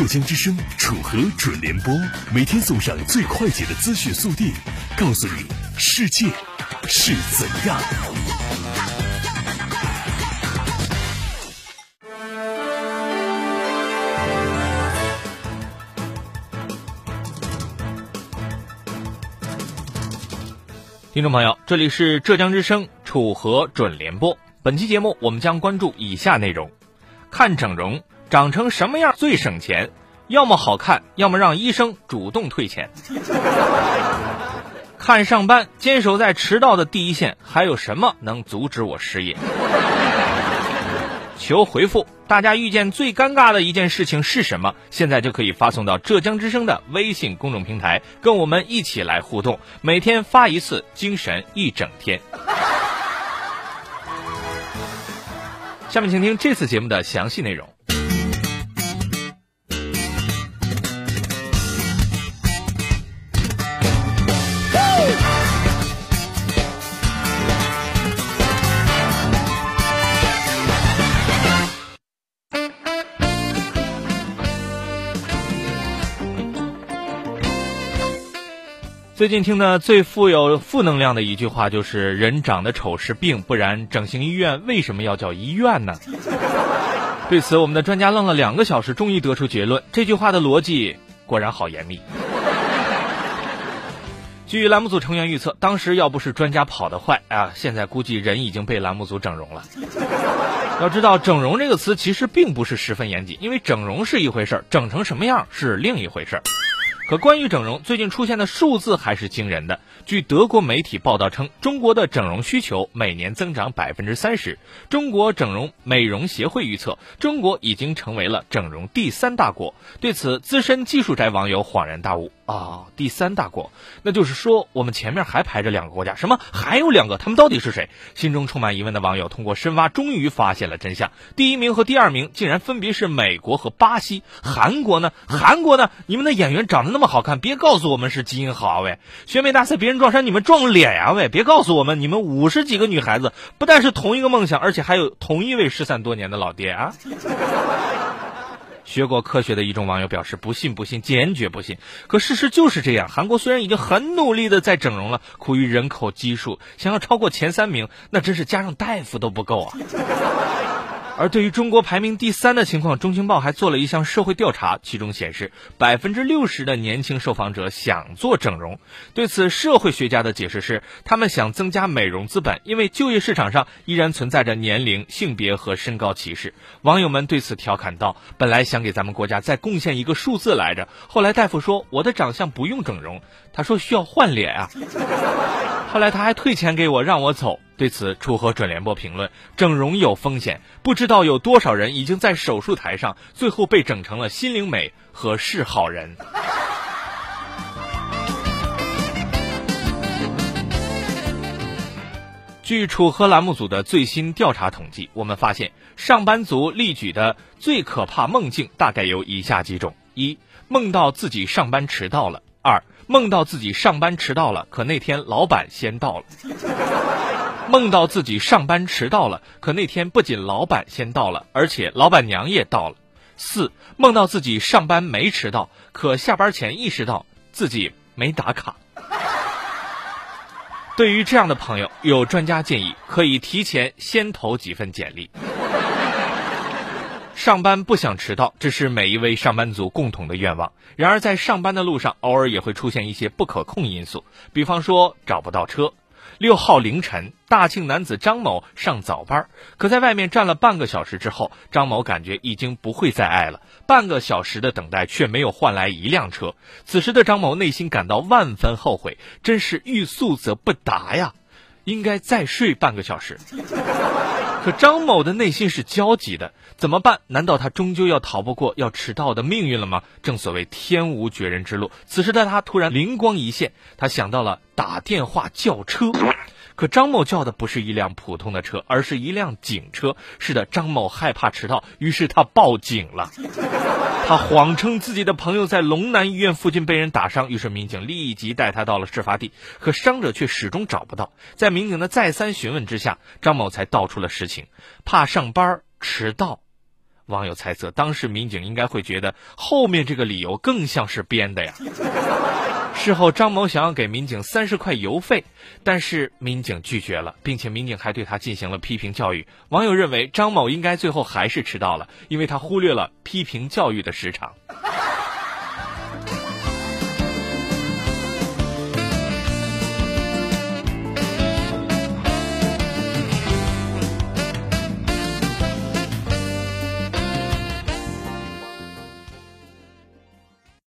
浙江之声楚河准联播，每天送上最快捷的资讯速递，告诉你世界是怎样。听众朋友，这里是浙江之声楚河准联播。本期节目我们将关注以下内容：看整容长成什么样最省钱？要么好看，要么让医生主动退钱。看上班坚守在迟到的第一线，还有什么能阻止我失业？求回复！大家遇见最尴尬的一件事情是什么？现在就可以发送到浙江之声的微信公众平台，跟我们一起来互动。每天发一次，精神一整天。下面请听这次节目的详细内容。最近听的最富有负能量的一句话就是“人长得丑是病，不然整形医院为什么要叫医院呢？”对此，我们的专家愣了两个小时，终于得出结论：这句话的逻辑果然好严密。据栏目组成员预测，当时要不是专家跑得快啊，现在估计人已经被栏目组整容了。要知道，整容这个词其实并不是十分严谨，因为整容是一回事儿，整成什么样是另一回事儿。可关于整容，最近出现的数字还是惊人的。据德国媒体报道称，中国的整容需求每年增长百分之三十。中国整容美容协会预测，中国已经成为了整容第三大国。对此，资深技术宅网友恍然大悟。啊，第三大国，那就是说我们前面还排着两个国家，什么还有两个？他们到底是谁？心中充满疑问的网友通过深挖，终于发现了真相。第一名和第二名竟然分别是美国和巴西。韩国呢？韩国呢？你们的演员长得那么好看，别告诉我们是基因好啊喂！选美大赛别人撞衫，你们撞脸呀喂！别告诉我们你们五十几个女孩子不但是同一个梦想，而且还有同一位失散多年的老爹啊！学过科学的一众网友表示：“不信，不信，坚决不信。”可事实就是这样。韩国虽然已经很努力的在整容了，苦于人口基数，想要超过前三名，那真是加上大夫都不够啊。而对于中国排名第三的情况，中青报还做了一项社会调查，其中显示，百分之六十的年轻受访者想做整容。对此，社会学家的解释是，他们想增加美容资本，因为就业市场上依然存在着年龄、性别和身高歧视。网友们对此调侃道：“本来想给咱们国家再贡献一个数字来着，后来大夫说我的长相不用整容，他说需要换脸啊。后来他还退钱给我，让我走。”对此，楚河准联播评论：整容有风险，不知道有多少人已经在手术台上，最后被整成了心灵美和是好人。据楚河栏目组的最新调查统计，我们发现上班族例举的最可怕梦境大概有以下几种：一、梦到自己上班迟到了；二、梦到自己上班迟到了，可那天老板先到了。梦到自己上班迟到了，可那天不仅老板先到了，而且老板娘也到了。四，梦到自己上班没迟到，可下班前意识到自己没打卡。对于这样的朋友，有专家建议可以提前先投几份简历。上班不想迟到，这是每一位上班族共同的愿望。然而，在上班的路上，偶尔也会出现一些不可控因素，比方说找不到车。六号凌晨，大庆男子张某上早班，可在外面站了半个小时之后，张某感觉已经不会再爱了。半个小时的等待却没有换来一辆车，此时的张某内心感到万分后悔，真是欲速则不达呀，应该再睡半个小时。可张某的内心是焦急的，怎么办？难道他终究要逃不过要迟到的命运了吗？正所谓天无绝人之路。此时的他突然灵光一现，他想到了打电话叫车。可张某叫的不是一辆普通的车，而是一辆警车。是的，张某害怕迟到，于是他报警了。他谎称自己的朋友在龙南医院附近被人打伤，于是民警立即带他到了事发地。可伤者却始终找不到。在民警的再三询问之下，张某才道出了实情：怕上班迟到，网友猜测，当时民警应该会觉得后面这个理由更像是编的呀。事后，张某想要给民警三十块邮费，但是民警拒绝了，并且民警还对他进行了批评教育。网友认为张某应该最后还是迟到了，因为他忽略了批评教育的时长。